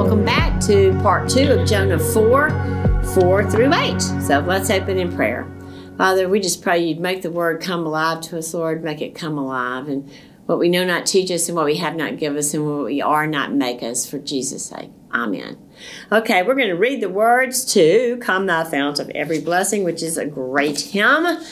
welcome back to part two of Jonah 4 4 through 8. So let's open in prayer. Father, we just pray you'd make the word come alive to us, Lord, make it come alive. And what we know not teach us, and what we have not give us, and what we are not make us, for Jesus' sake. Amen. Okay, we're going to read the words to Come Thou Fount of Every Blessing, which is a great hymn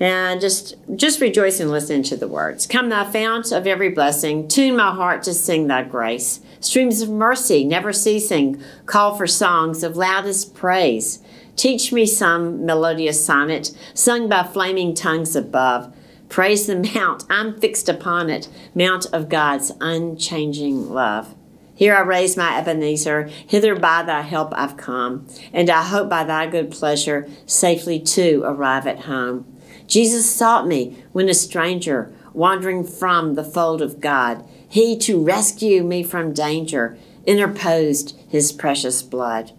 and just just rejoice and listen to the words come thou fount of every blessing tune my heart to sing thy grace streams of mercy never ceasing call for songs of loudest praise. Teach me some melodious sonnet sung by flaming tongues above. Praise the mount i'm fixed upon it mount of god's unchanging love. Here I raise my Ebenezer, hither by thy help I've come, and I hope by thy good pleasure safely to arrive at home. Jesus sought me when a stranger, wandering from the fold of God, he to rescue me from danger interposed his precious blood.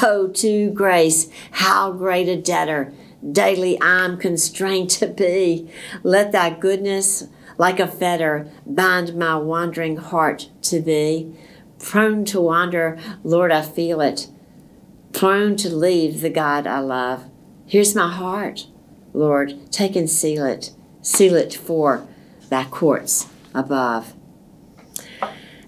Oh, to grace, how great a debtor daily I'm constrained to be. Let thy goodness, like a fetter, bind my wandering heart to thee. Prone to wander, Lord, I feel it. Prone to leave the God I love. Here's my heart. Lord, take and seal it. Seal it for thy courts above.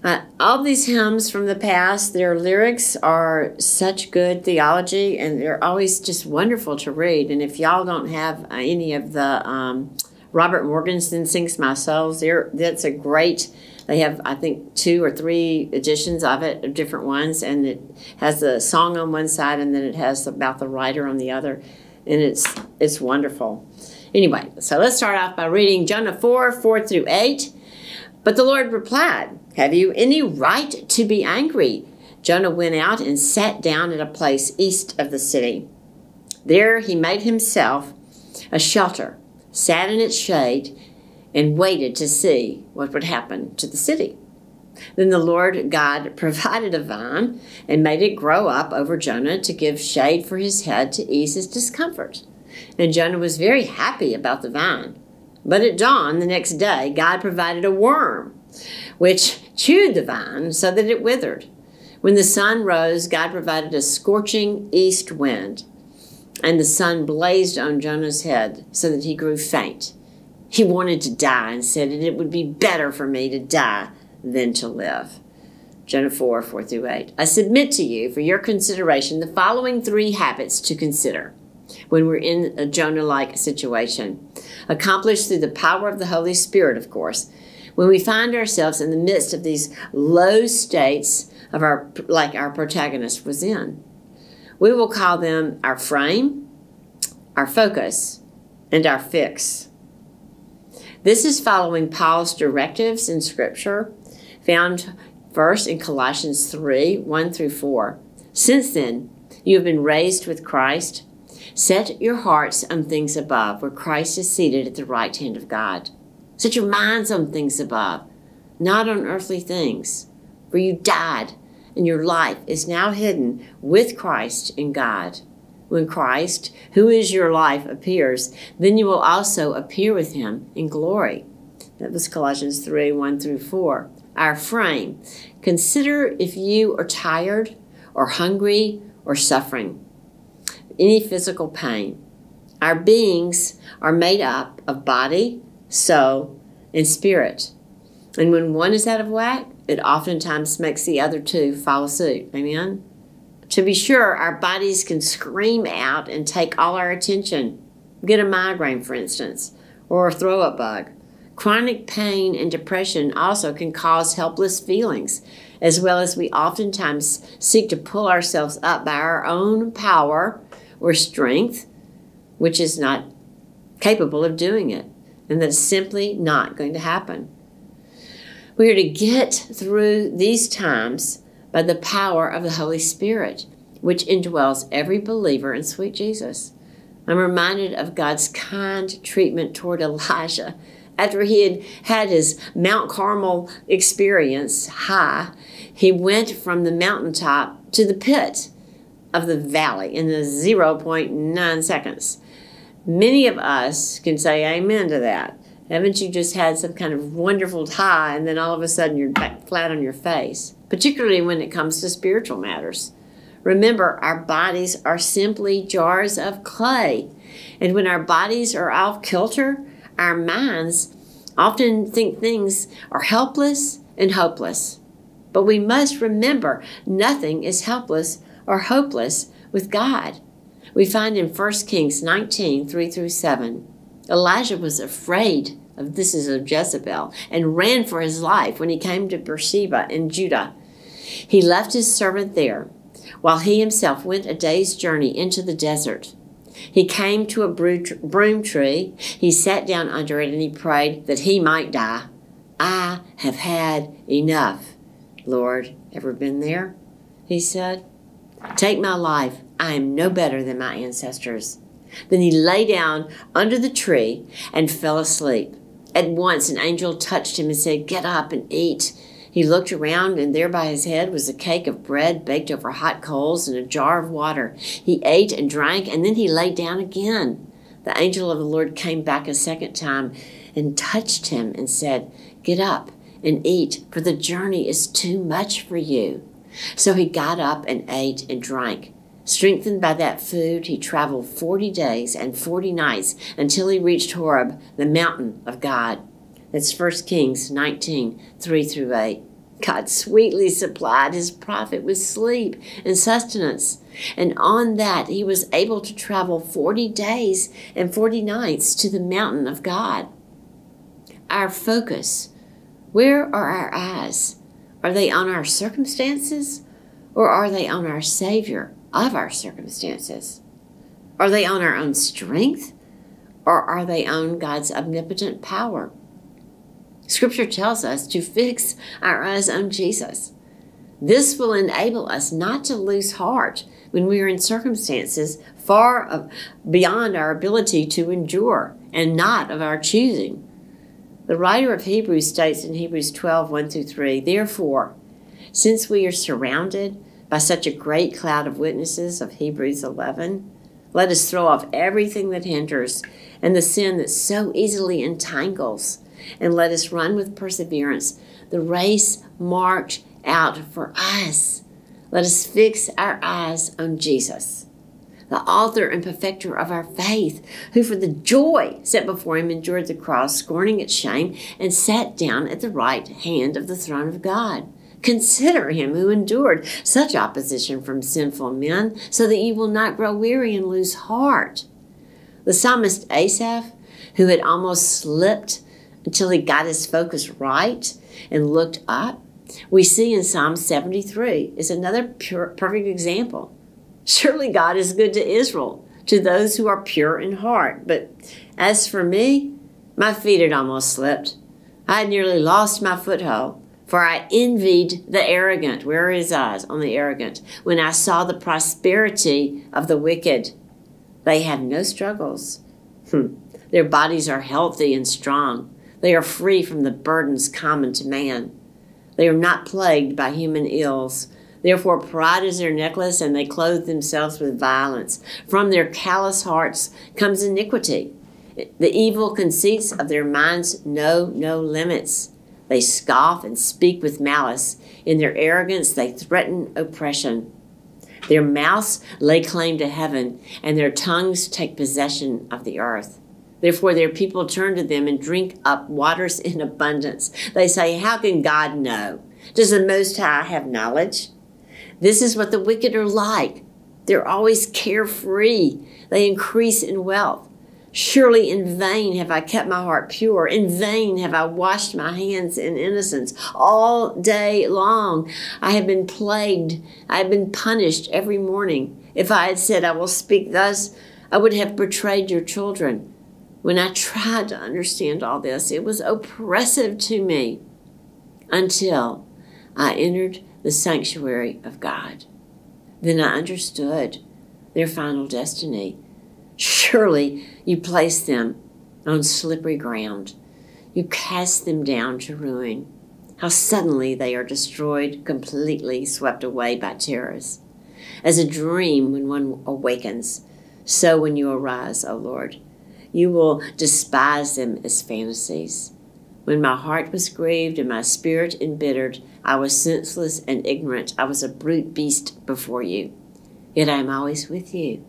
Uh, all these hymns from the past, their lyrics are such good theology and they're always just wonderful to read. And if y'all don't have uh, any of the um, Robert Morgan's Then Sings My Souls, that's a great, they have, I think, two or three editions of it, of different ones. And it has the song on one side and then it has about the writer on the other and it's it's wonderful. Anyway, so let's start off by reading Jonah 4, 4 through 8. But the Lord replied, Have you any right to be angry? Jonah went out and sat down at a place east of the city. There he made himself a shelter, sat in its shade, and waited to see what would happen to the city. Then the Lord God provided a vine and made it grow up over Jonah to give shade for his head to ease his discomfort. And Jonah was very happy about the vine. But at dawn the next day, God provided a worm, which chewed the vine so that it withered. When the sun rose, God provided a scorching east wind, and the sun blazed on Jonah's head so that he grew faint. He wanted to die and said, It would be better for me to die than to live. Jonah 4, 4 through 8. I submit to you for your consideration the following three habits to consider when we're in a Jonah like situation. Accomplished through the power of the Holy Spirit, of course. When we find ourselves in the midst of these low states of our, like our protagonist was in, we will call them our frame, our focus, and our fix. This is following Paul's directives in Scripture found first in Colossians 3 1 through 4. Since then, you have been raised with Christ. Set your hearts on things above, where Christ is seated at the right hand of God. Set your minds on things above, not on earthly things. For you died, and your life is now hidden with Christ in God. When Christ, who is your life, appears, then you will also appear with him in glory. That was Colossians 3 1 through 4 our frame. Consider if you are tired or hungry or suffering any physical pain. Our beings are made up of body, soul, and spirit. And when one is out of whack, it oftentimes makes the other two follow suit. Amen? To be sure, our bodies can scream out and take all our attention. Get a migraine, for instance, or a throw up bug. Chronic pain and depression also can cause helpless feelings, as well as we oftentimes seek to pull ourselves up by our own power or strength, which is not capable of doing it, and that's simply not going to happen. We are to get through these times by the power of the Holy Spirit, which indwells every believer in sweet Jesus. I'm reminded of God's kind treatment toward Elijah after he had had his Mount Carmel experience high, he went from the mountaintop to the pit of the valley in the 0.9 seconds. Many of us can say amen to that. Haven't you just had some kind of wonderful high and then all of a sudden you're back flat on your face? Particularly when it comes to spiritual matters. Remember, our bodies are simply jars of clay. And when our bodies are off kilter, our minds often think things are helpless and hopeless. But we must remember nothing is helpless or hopeless with God. We find in 1 Kings 19 3 through 7. Elijah was afraid of this is of Jezebel and ran for his life when he came to Beersheba in Judah. He left his servant there while he himself went a day's journey into the desert. He came to a broom tree. He sat down under it and he prayed that he might die. I have had enough. Lord, ever been there? He said. Take my life. I am no better than my ancestors. Then he lay down under the tree and fell asleep. At once an angel touched him and said, Get up and eat. He looked around, and there by his head was a cake of bread baked over hot coals and a jar of water. He ate and drank, and then he lay down again. The angel of the Lord came back a second time and touched him and said, Get up and eat, for the journey is too much for you. So he got up and ate and drank. Strengthened by that food, he traveled forty days and forty nights until he reached Horeb, the mountain of God. That's 1 Kings 19 3 through 8. God sweetly supplied his prophet with sleep and sustenance. And on that, he was able to travel 40 days and 40 nights to the mountain of God. Our focus where are our eyes? Are they on our circumstances or are they on our Savior of our circumstances? Are they on our own strength or are they on God's omnipotent power? Scripture tells us to fix our eyes on Jesus. This will enable us not to lose heart when we are in circumstances far beyond our ability to endure and not of our choosing. The writer of Hebrews states in Hebrews 12 1 through 3 Therefore, since we are surrounded by such a great cloud of witnesses of Hebrews 11, let us throw off everything that hinders and the sin that so easily entangles and let us run with perseverance the race marked out for us. Let us fix our eyes on Jesus, the author and perfecter of our faith, who for the joy set before him endured the cross, scorning its shame, and sat down at the right hand of the throne of God. Consider him who endured such opposition from sinful men, so that you will not grow weary and lose heart. The psalmist Asaph, who had almost slipped until he got his focus right and looked up. We see in Psalm 73 is another pure, perfect example. Surely God is good to Israel, to those who are pure in heart. But as for me, my feet had almost slipped. I had nearly lost my foothold, for I envied the arrogant. Where are his eyes on the arrogant? When I saw the prosperity of the wicked, they have no struggles. Hmm. Their bodies are healthy and strong. They are free from the burdens common to man. They are not plagued by human ills. Therefore, pride is their necklace, and they clothe themselves with violence. From their callous hearts comes iniquity. The evil conceits of their minds know no limits. They scoff and speak with malice. In their arrogance, they threaten oppression. Their mouths lay claim to heaven, and their tongues take possession of the earth. Therefore, their people turn to them and drink up waters in abundance. They say, How can God know? Does the Most High have knowledge? This is what the wicked are like. They're always carefree, they increase in wealth. Surely in vain have I kept my heart pure. In vain have I washed my hands in innocence. All day long I have been plagued. I have been punished every morning. If I had said, I will speak thus, I would have betrayed your children. When I tried to understand all this, it was oppressive to me until I entered the sanctuary of God. Then I understood their final destiny. Surely you place them on slippery ground. You cast them down to ruin. How suddenly they are destroyed, completely swept away by terrors. As a dream when one awakens, so when you arise, O Lord. you will despise them as fantasies. When my heart was grieved and my spirit embittered, I was senseless and ignorant. I was a brute beast before you. Yet I am always with you.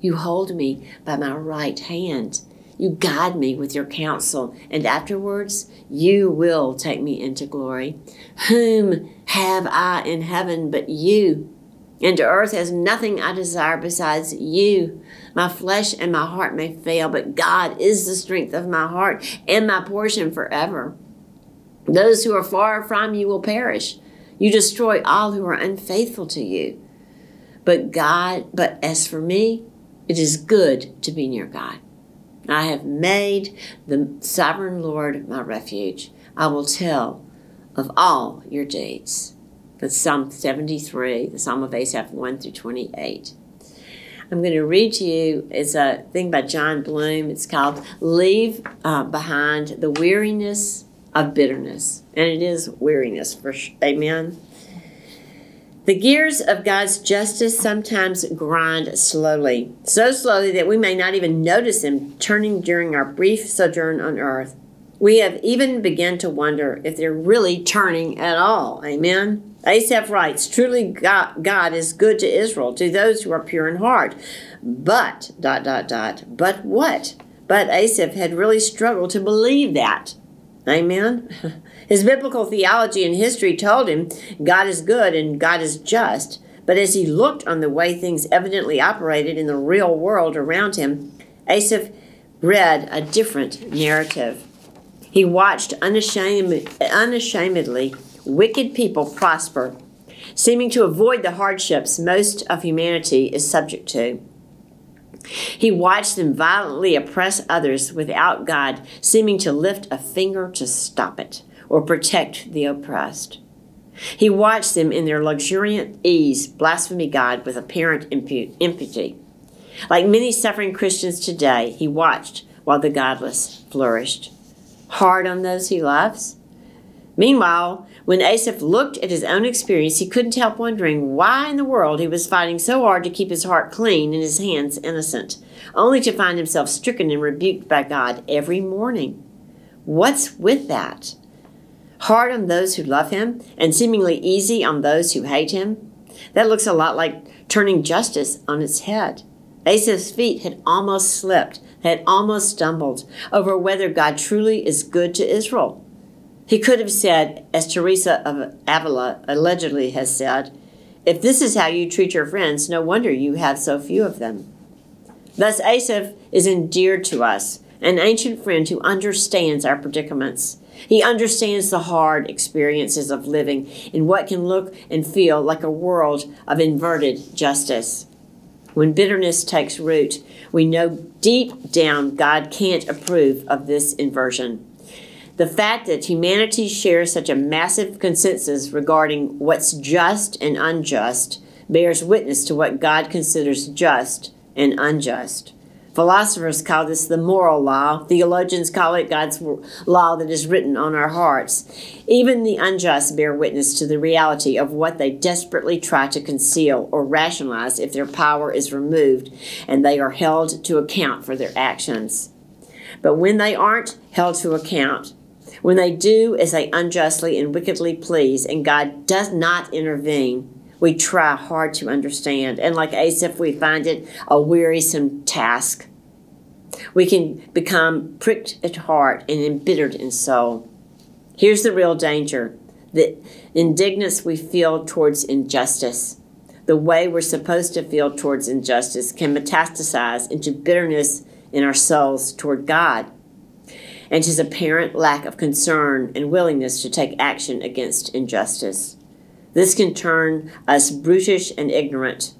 You hold me by my right hand. You guide me with your counsel, and afterwards you will take me into glory. Whom have I in heaven but you? And earth has nothing I desire besides you. My flesh and my heart may fail, but God is the strength of my heart and my portion forever. Those who are far from you will perish. You destroy all who are unfaithful to you. But God, but as for me, it is good to be near God. I have made the sovereign Lord my refuge. I will tell of all your deeds. That's Psalm 73, the Psalm of Asaph 1 through 28. I'm going to read to you, it's a thing by John Bloom. It's called Leave uh, Behind the Weariness of Bitterness. And it is weariness, for amen. The gears of God's justice sometimes grind slowly, so slowly that we may not even notice them turning during our brief sojourn on earth. We have even begun to wonder if they're really turning at all. Amen. Asaph writes, Truly God, God is good to Israel, to those who are pure in heart. But, dot, dot, dot, but what? But Asaph had really struggled to believe that. Amen. His biblical theology and history told him God is good and God is just. But as he looked on the way things evidently operated in the real world around him, Asaph read a different narrative. He watched unashamed, unashamedly wicked people prosper, seeming to avoid the hardships most of humanity is subject to. He watched them violently oppress others without God seeming to lift a finger to stop it or protect the oppressed. He watched them in their luxuriant ease blaspheme God with apparent impunity. Like many suffering Christians today, he watched while the godless flourished. Hard on those he loves? Meanwhile, when Asaph looked at his own experience, he couldn't help wondering why in the world he was fighting so hard to keep his heart clean and his hands innocent, only to find himself stricken and rebuked by God every morning. What's with that? Hard on those who love him and seemingly easy on those who hate him? That looks a lot like turning justice on its head. Asaph's feet had almost slipped, had almost stumbled over whether God truly is good to Israel he could have said, as Teresa of Avila allegedly has said, if this is how you treat your friends, no wonder you have so few of them. Thus, Asaph is endeared to us, an ancient friend who understands our predicaments. He understands the hard experiences of living in what can look and feel like a world of inverted justice. When bitterness takes root, we know deep down God can't approve of this inversion. The fact that humanity shares such a massive consensus regarding what's just and unjust bears witness to what God considers just and unjust. Philosophers call this the moral law. Theologians call it God's law that is written on our hearts. Even the unjust bear witness to the reality of what they desperately try to conceal or rationalize if their power is removed and they are held to account for their actions. But when they aren't held to account, when they do as they unjustly and wickedly please, and God does not intervene, we try hard to understand. And like Asaph, we find it a wearisome task. We can become pricked at heart and embittered in soul. Here's the real danger the indignance we feel towards injustice. The way we're supposed to feel towards injustice can metastasize into bitterness in our souls toward God and his apparent lack of concern and willingness to take action against injustice. This can turn us brutish and ignorant,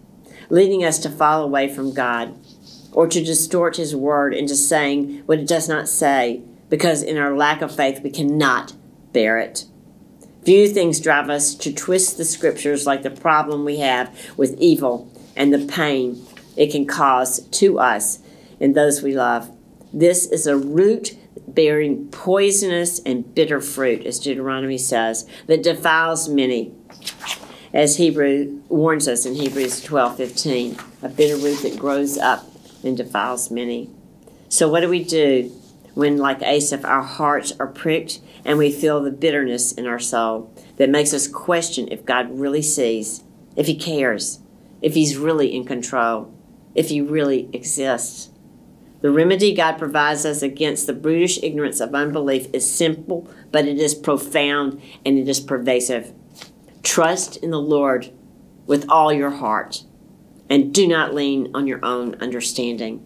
leading us to fall away from God or to distort his word into saying what it does not say, because in our lack of faith we cannot bear it. Few things drive us to twist the scriptures like the problem we have with evil and the pain it can cause to us and those we love. This is a root bearing poisonous and bitter fruit, as Deuteronomy says, that defiles many, as Hebrew warns us in Hebrews 12 15, a bitter root that grows up and defiles many. So, what do we do when, like Asaph, our hearts are pricked and we feel the bitterness in our soul that makes us question if God really sees, if He cares, if He's really in control, if He really exists? The remedy God provides us against the brutish ignorance of unbelief is simple, but it is profound and it is pervasive. Trust in the Lord with all your heart and do not lean on your own understanding.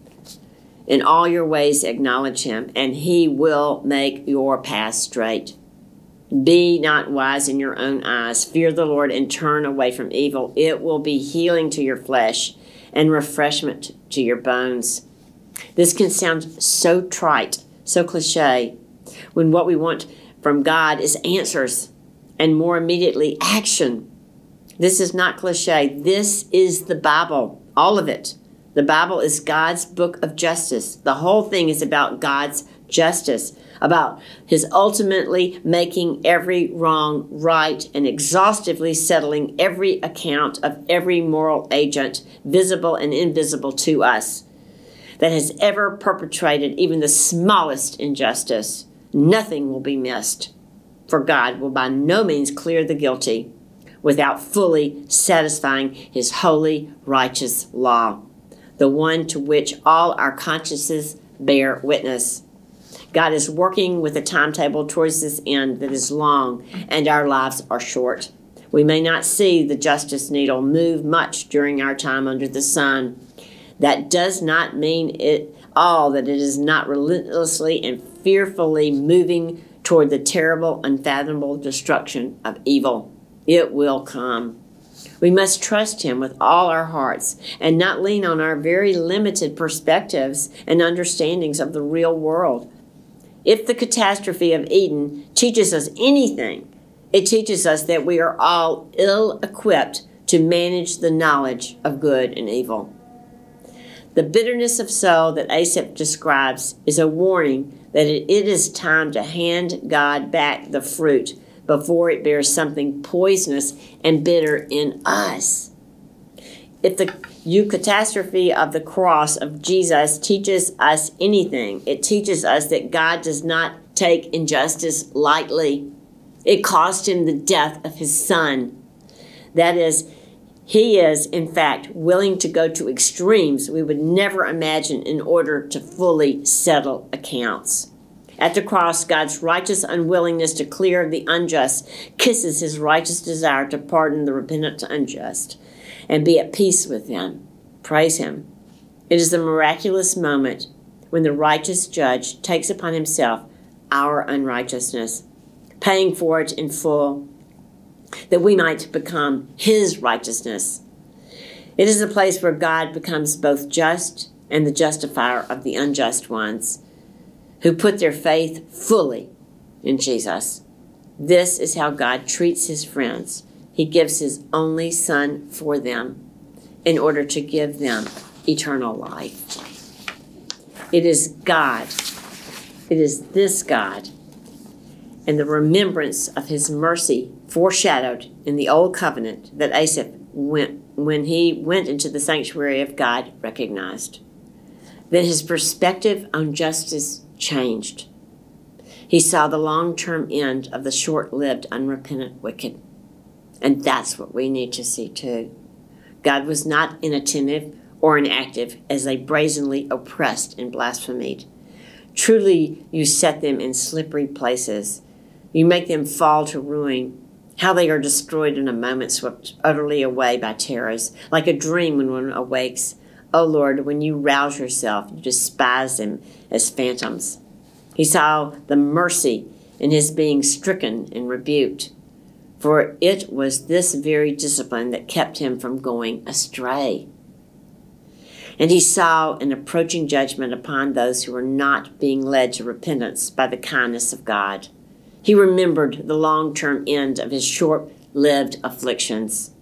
In all your ways, acknowledge him, and he will make your path straight. Be not wise in your own eyes. Fear the Lord and turn away from evil. It will be healing to your flesh and refreshment to your bones. This can sound so trite, so cliche, when what we want from God is answers and more immediately action. This is not cliche. This is the Bible, all of it. The Bible is God's book of justice. The whole thing is about God's justice, about His ultimately making every wrong right and exhaustively settling every account of every moral agent, visible and invisible to us that has ever perpetrated even the smallest injustice. Nothing will be missed, for God will by no means clear the guilty without fully satisfying his holy, righteous law, the one to which all our consciences bear witness. God is working with a timetable towards this end that is long, and our lives are short. We may not see the justice needle move much during our time under the sun, that does not mean it all that it is not relentlessly and fearfully moving toward the terrible, unfathomable destruction of evil. It will come. We must trust Him with all our hearts and not lean on our very limited perspectives and understandings of the real world. If the catastrophe of Eden teaches us anything, it teaches us that we are all ill equipped to manage the knowledge of good and evil. The bitterness of soul that Asaph describes is a warning that it is time to hand God back the fruit before it bears something poisonous and bitter in us. If the eucatastrophe of the cross of Jesus teaches us anything, it teaches us that God does not take injustice lightly. It cost him the death of his son. That is, he is, in fact, willing to go to extremes we would never imagine in order to fully settle accounts. At the cross, God's righteous unwillingness to clear the unjust kisses his righteous desire to pardon the repentant unjust and be at peace with them. Praise him. It is the miraculous moment when the righteous judge takes upon himself our unrighteousness, paying for it in full that we might become his righteousness. It is a place where God becomes both just and the justifier of the unjust ones who put their faith fully in Jesus. This is how God treats his friends. He gives his only Son for them in order to give them eternal life. It is God, it is this God, and the remembrance of his mercy foreshadowed in the old covenant that Asaph went when he went into the sanctuary of God recognized. Then his perspective on justice changed. He saw the long term end of the short lived, unrepentant wicked. And that's what we need to see too. God was not inattentive or inactive as they brazenly oppressed and blasphemed. Truly, you set them in slippery places. You make them fall to ruin how they are destroyed in a moment, swept utterly away by terrors, like a dream when one awakes. O oh Lord, when you rouse yourself, you despise them as phantoms. He saw the mercy in his being stricken and rebuked, for it was this very discipline that kept him from going astray. And he saw an approaching judgment upon those who were not being led to repentance by the kindness of God. He remembered the long term end of his short lived afflictions.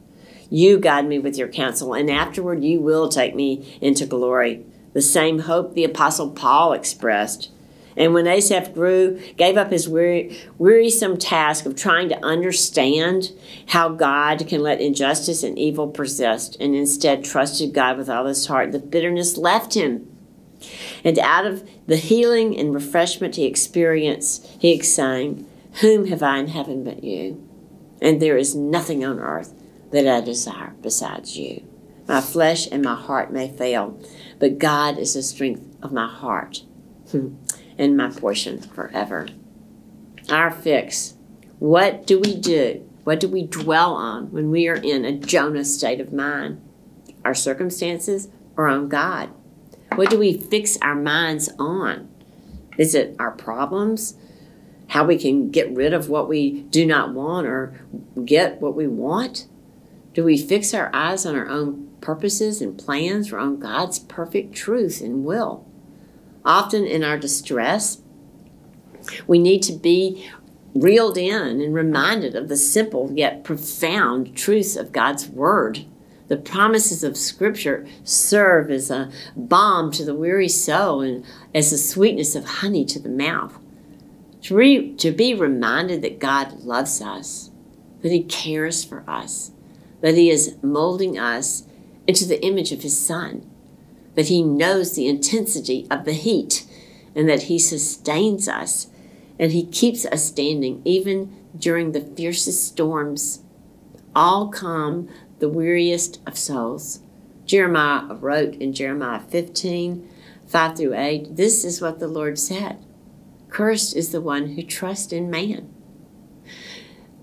You guide me with your counsel, and afterward you will take me into glory. The same hope the Apostle Paul expressed. And when Asaph grew, gave up his weary, wearisome task of trying to understand how God can let injustice and evil persist, and instead trusted God with all his heart, the bitterness left him. And out of the healing and refreshment he experienced, he exclaimed, Whom have I in heaven but you? And there is nothing on earth that I desire besides you. My flesh and my heart may fail, but God is the strength of my heart and my portion forever. Our fix. What do we do? What do we dwell on when we are in a Jonah state of mind? Our circumstances or on God? What do we fix our minds on? Is it our problems? How we can get rid of what we do not want or get what we want? Do we fix our eyes on our own purposes and plans or on God's perfect truth and will? Often in our distress, we need to be reeled in and reminded of the simple yet profound truths of God's Word. The promises of Scripture serve as a balm to the weary soul and as the sweetness of honey to the mouth. To, re- to be reminded that God loves us, that He cares for us, that He is molding us into the image of His Son, that He knows the intensity of the heat, and that He sustains us and He keeps us standing even during the fiercest storms. All calm the weariest of souls. Jeremiah wrote in Jeremiah 15 5 through 8, This is what the Lord said Cursed is the one who trusts in man,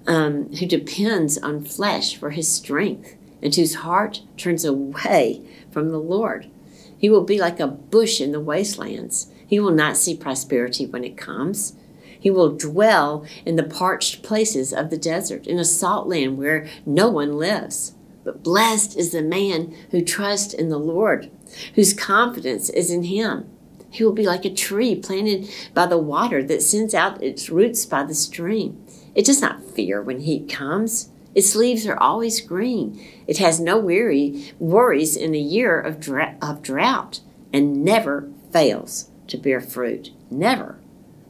um, who depends on flesh for his strength, and whose heart turns away from the Lord. He will be like a bush in the wastelands. He will not see prosperity when it comes. He will dwell in the parched places of the desert, in a salt land where no one lives. But blessed is the man who trusts in the Lord, whose confidence is in him. He will be like a tree planted by the water that sends out its roots by the stream. It does not fear when heat comes. Its leaves are always green. It has no weary worries in a year of, dra- of drought and never fails to bear fruit. Never.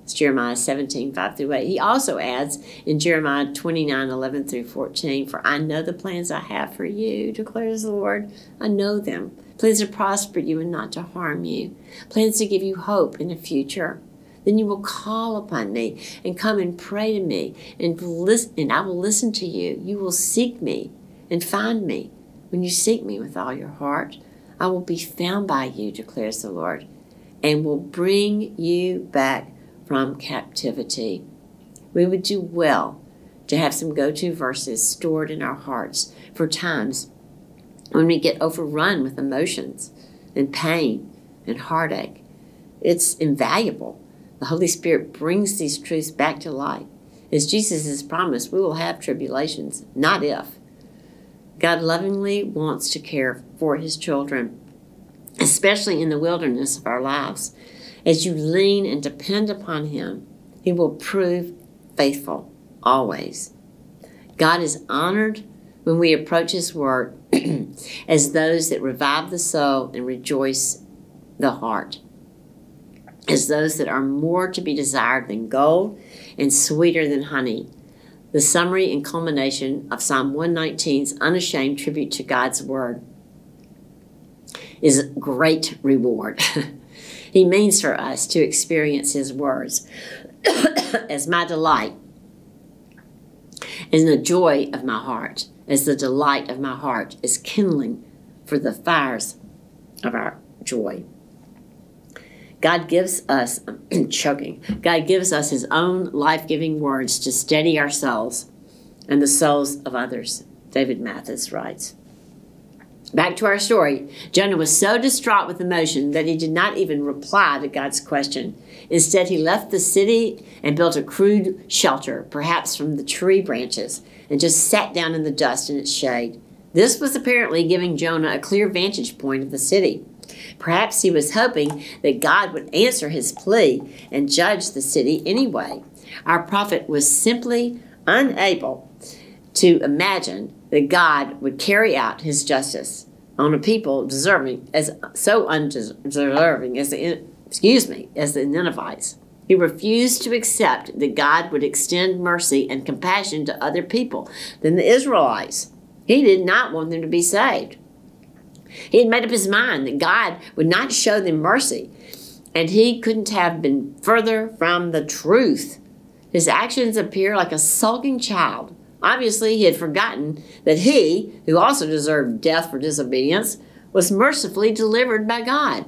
It's Jeremiah 17, 5 through 8. He also adds in Jeremiah 29, 11 through 14, For I know the plans I have for you, declares the Lord. I know them. Plans to prosper you and not to harm you. Plans to give you hope in the future. Then you will call upon me and come and pray to me, and, listen, and I will listen to you. You will seek me and find me. When you seek me with all your heart, I will be found by you, declares the Lord, and will bring you back from captivity. We would do well to have some go to verses stored in our hearts for times when we get overrun with emotions and pain and heartache. It's invaluable. The Holy Spirit brings these truths back to light. As Jesus has promised, we will have tribulations, not if. God lovingly wants to care for his children, especially in the wilderness of our lives. As you lean and depend upon Him, He will prove faithful always. God is honored when we approach His Word as those that revive the soul and rejoice the heart, as those that are more to be desired than gold and sweeter than honey. The summary and culmination of Psalm 119's unashamed tribute to God's Word is great reward. He means for us to experience His words as my delight, and the joy of my heart, as the delight of my heart is kindling for the fires of our joy. God gives us, choking, God gives us His own life giving words to steady ourselves and the souls of others, David Mathis writes. Back to our story. Jonah was so distraught with emotion that he did not even reply to God's question. Instead, he left the city and built a crude shelter, perhaps from the tree branches, and just sat down in the dust in its shade. This was apparently giving Jonah a clear vantage point of the city. Perhaps he was hoping that God would answer his plea and judge the city anyway. Our prophet was simply unable to imagine that God would carry out his justice on a people deserving as so undeserving as the excuse me as the Ninevites. He refused to accept that God would extend mercy and compassion to other people than the Israelites. He did not want them to be saved. He had made up his mind that God would not show them mercy, and he couldn't have been further from the truth. His actions appear like a sulking child. Obviously, he had forgotten that he, who also deserved death for disobedience, was mercifully delivered by God.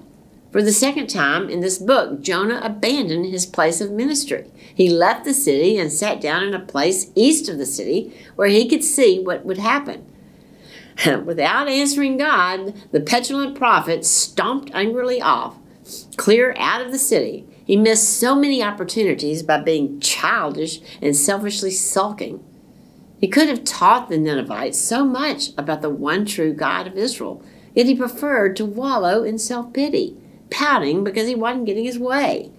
For the second time in this book, Jonah abandoned his place of ministry. He left the city and sat down in a place east of the city where he could see what would happen. Without answering God, the petulant prophet stomped angrily off, clear out of the city. He missed so many opportunities by being childish and selfishly sulking. He could have taught the Ninevites so much about the one true God of Israel, yet he preferred to wallow in self pity, pouting because he wasn't getting his way.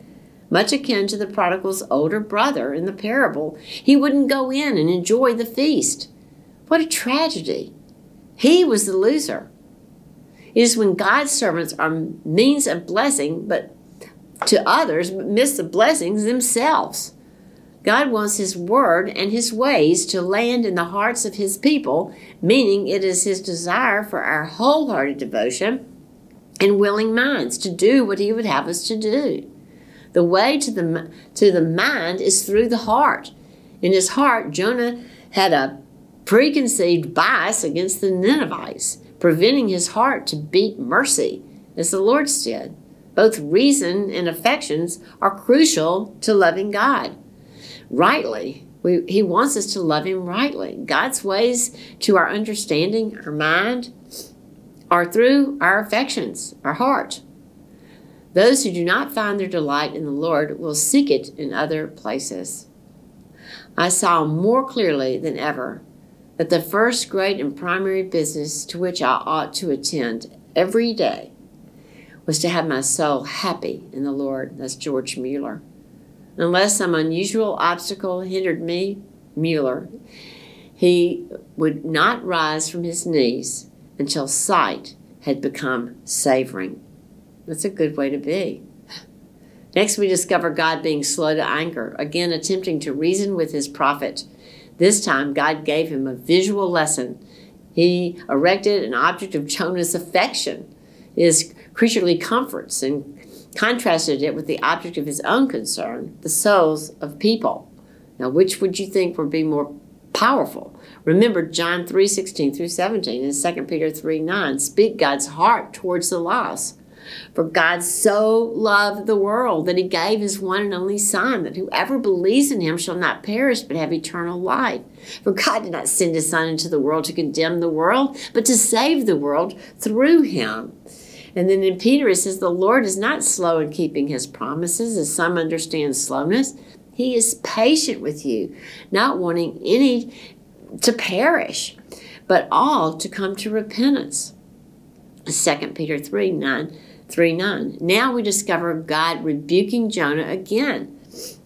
Much akin to the prodigal's older brother in the parable, he wouldn't go in and enjoy the feast. What a tragedy! He was the loser. It is when God's servants are means of blessing, but to others, miss the blessings themselves. God wants His word and His ways to land in the hearts of His people, meaning it is His desire for our wholehearted devotion and willing minds to do what He would have us to do. The way to the, to the mind is through the heart. In his heart, Jonah had a preconceived bias against the Ninevites, preventing his heart to beat mercy, as the Lord's did. Both reason and affections are crucial to loving God rightly. We, he wants us to love Him rightly. God's ways to our understanding, our mind, are through our affections, our heart. Those who do not find their delight in the Lord will seek it in other places. I saw more clearly than ever that the first great and primary business to which I ought to attend every day was to have my soul happy in the Lord. That's George Mueller. Unless some unusual obstacle hindered me, Mueller, he would not rise from his knees until sight had become savoring. That's a good way to be. Next, we discover God being slow to anger, again attempting to reason with his prophet. This time, God gave him a visual lesson. He erected an object of Jonah's affection, his creaturely comforts, and contrasted it with the object of his own concern, the souls of people. Now, which would you think would be more powerful? Remember John 3 16 through 17 and 2 Peter 3 9. Speak God's heart towards the lost. For God so loved the world that he gave his one and only Son, that whoever believes in him shall not perish but have eternal life. For God did not send his Son into the world to condemn the world, but to save the world through him. And then in Peter it says, The Lord is not slow in keeping his promises, as some understand slowness. He is patient with you, not wanting any to perish, but all to come to repentance. 2 Peter 3 9 3 9. Now we discover God rebuking Jonah again,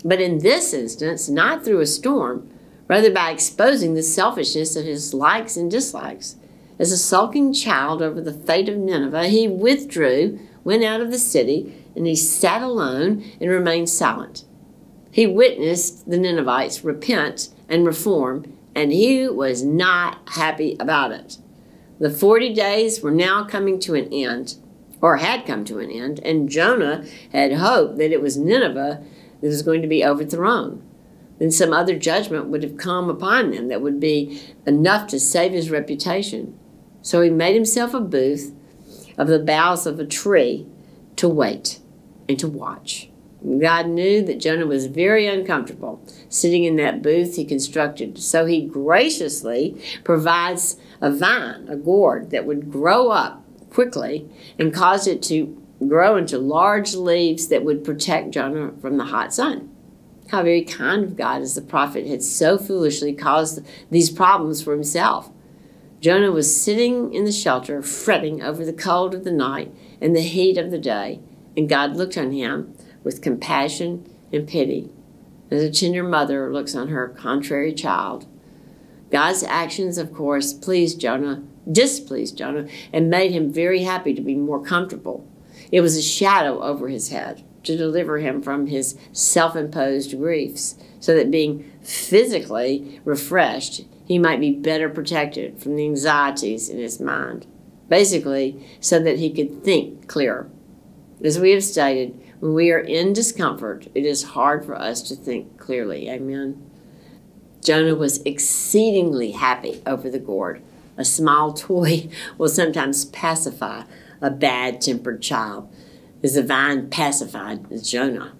but in this instance, not through a storm, rather by exposing the selfishness of his likes and dislikes. As a sulking child over the fate of Nineveh, he withdrew, went out of the city, and he sat alone and remained silent. He witnessed the Ninevites repent and reform, and he was not happy about it. The 40 days were now coming to an end, or had come to an end, and Jonah had hoped that it was Nineveh that was going to be overthrown. Then some other judgment would have come upon them that would be enough to save his reputation. So he made himself a booth of the boughs of a tree to wait and to watch. God knew that Jonah was very uncomfortable sitting in that booth he constructed, so he graciously provides a vine, a gourd, that would grow up quickly and cause it to grow into large leaves that would protect Jonah from the hot sun. How very kind of God, as the prophet had so foolishly caused these problems for himself. Jonah was sitting in the shelter, fretting over the cold of the night and the heat of the day, and God looked on him with compassion and pity, as a tender mother looks on her contrary child. God's actions, of course, pleased Jonah, displeased Jonah, and made him very happy to be more comfortable. It was a shadow over his head to deliver him from his self imposed griefs, so that being physically refreshed, he might be better protected from the anxieties in his mind. basically, so that he could think clearer. As we have stated, when we are in discomfort, it is hard for us to think clearly. Amen. Jonah was exceedingly happy over the gourd. A small toy will sometimes pacify a bad tempered child. As the vine pacified Jonah.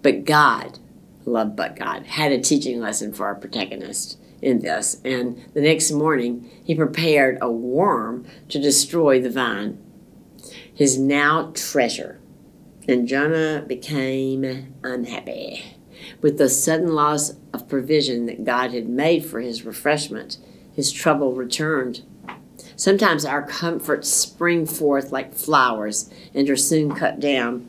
But God, love but God, had a teaching lesson for our protagonist in this. And the next morning, he prepared a worm to destroy the vine, his now treasure. And Jonah became unhappy. With the sudden loss of provision that God had made for his refreshment, his trouble returned. Sometimes our comforts spring forth like flowers and are soon cut down.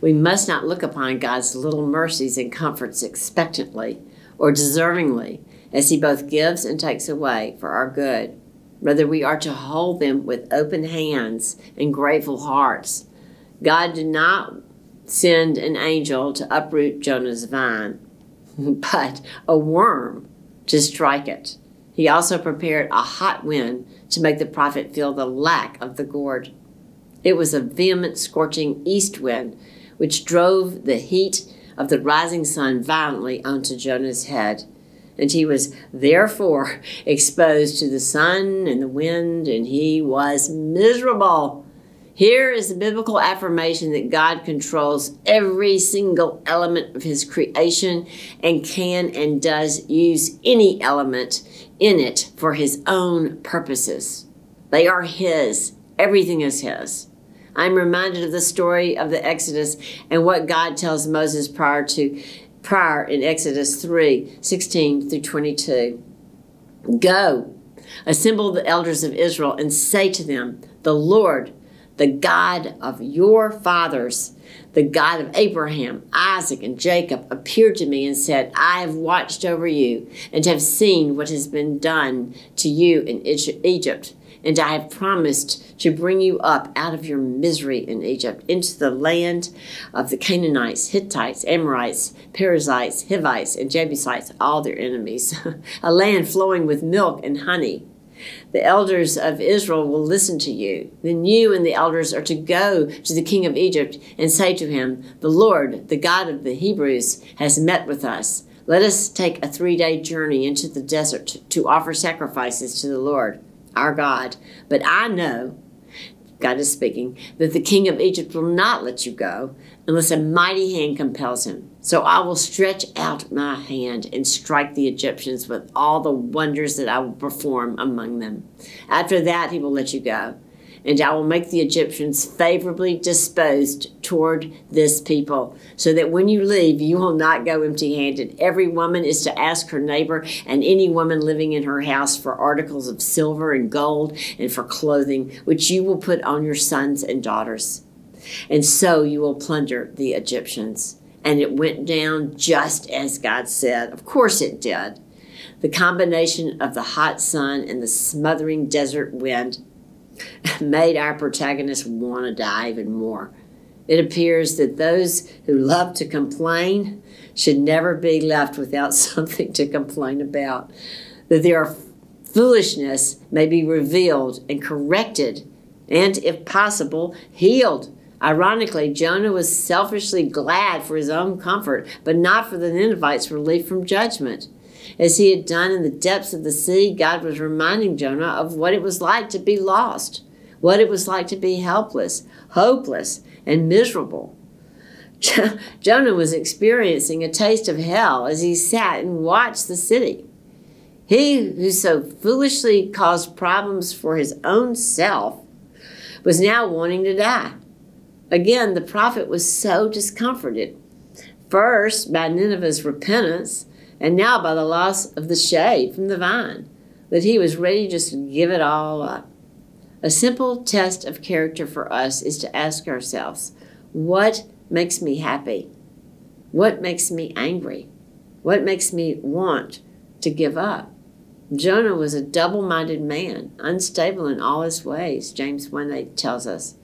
We must not look upon God's little mercies and comforts expectantly or deservingly, as He both gives and takes away for our good. Rather, we are to hold them with open hands and grateful hearts. God did not send an angel to uproot Jonah's vine, but a worm to strike it. He also prepared a hot wind to make the prophet feel the lack of the gourd. It was a vehement, scorching east wind which drove the heat of the rising sun violently onto Jonah's head. And he was therefore exposed to the sun and the wind, and he was miserable. Here is the biblical affirmation that God controls every single element of his creation and can and does use any element in it for his own purposes. They are his, everything is his. I'm reminded of the story of the Exodus and what God tells Moses prior to prior in Exodus 3 16 through 22. Go, assemble the elders of Israel, and say to them, The Lord, the God of your fathers, the God of Abraham, Isaac, and Jacob, appeared to me and said, I have watched over you and have seen what has been done to you in Egypt and I have promised to bring you up out of your misery in Egypt into the land of the Canaanites, Hittites, Amorites, Perizzites, Hivites, and Jebusites, all their enemies, a land flowing with milk and honey. The elders of Israel will listen to you. Then you and the elders are to go to the king of Egypt and say to him, The Lord, the God of the Hebrews, has met with us. Let us take a three day journey into the desert to offer sacrifices to the Lord our God. But I know, God is speaking, that the king of Egypt will not let you go unless a mighty hand compels him. So I will stretch out my hand and strike the Egyptians with all the wonders that I will perform among them. After that, he will let you go and I will make the Egyptians favorably disposed toward this people, so that when you leave, you will not go empty handed. Every woman is to ask her neighbor and any woman living in her house for articles of silver and gold and for clothing, which you will put on your sons and daughters. And so you will plunder the Egyptians. And it went down just as God said. Of course it did. The combination of the hot sun and the smothering desert wind made our protagonist want to die even more. It appears that those who love to complain should never be left without something to complain about. That their foolishness may be revealed and corrected, and if possible, healed. Ironically, Jonah was selfishly glad for his own comfort, but not for the Ninevites' relief from judgment. As he had done in the depths of the sea, God was reminding Jonah of what it was like to be lost, what it was like to be helpless, hopeless, and miserable. Jonah was experiencing a taste of hell as he sat and watched the city. He who so foolishly caused problems for his own self was now wanting to die. Again, the prophet was so discomforted. First, by Nineveh's repentance, and now by the loss of the shade from the vine, that he was ready just to give it all up. A simple test of character for us is to ask ourselves what makes me happy? What makes me angry? What makes me want to give up? Jonah was a double minded man, unstable in all his ways, James 1 8 tells us.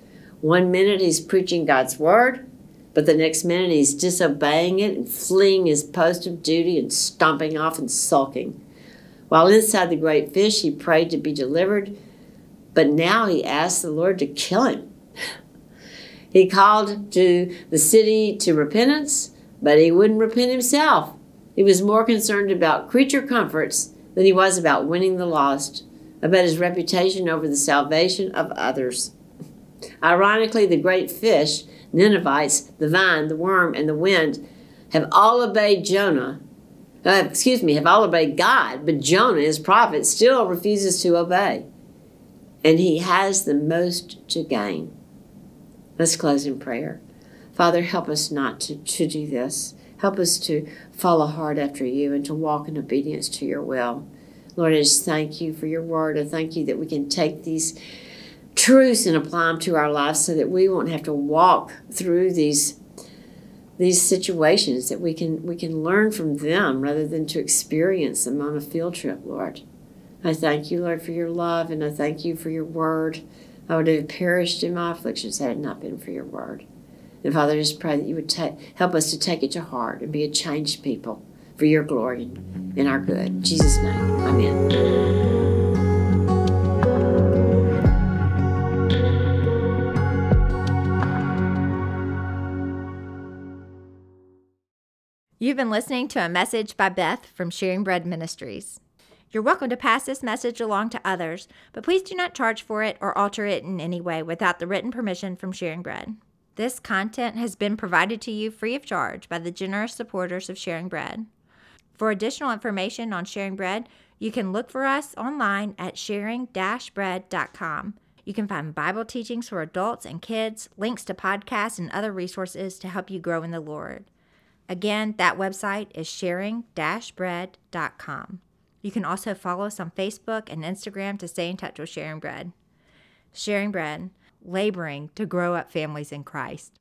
One minute he's preaching God's word, but the next minute he's disobeying it and fleeing his post of duty and stomping off and sulking. While inside the great fish, he prayed to be delivered, But now he asked the Lord to kill him. He called to the city to repentance, but he wouldn't repent himself. He was more concerned about creature comforts than he was about winning the lost, about his reputation over the salvation of others. Ironically, the great fish, Ninevites, the vine, the worm, and the wind have all obeyed Jonah. Uh, excuse me, have all obeyed God, but Jonah, his prophet, still refuses to obey. And he has the most to gain. Let's close in prayer. Father, help us not to, to do this. Help us to follow hard after you and to walk in obedience to your will. Lord, I just thank you for your word. I thank you that we can take these truths and apply them to our lives so that we won't have to walk through these these situations that we can we can learn from them rather than to experience them on a field trip, Lord. I thank you, Lord, for your love and I thank you for your word. I would have perished in my afflictions had it not been for your word. And Father, I just pray that you would ta- help us to take it to heart and be a changed people for your glory and our good. In Jesus' name, amen. You've been listening to a message by Beth from Sharing Bread Ministries. You're welcome to pass this message along to others, but please do not charge for it or alter it in any way without the written permission from Sharing Bread. This content has been provided to you free of charge by the generous supporters of Sharing Bread. For additional information on Sharing Bread, you can look for us online at sharing-bread.com. You can find Bible teachings for adults and kids, links to podcasts, and other resources to help you grow in the Lord. Again, that website is sharing bread.com. You can also follow us on Facebook and Instagram to stay in touch with Sharing Bread. Sharing Bread, laboring to grow up families in Christ.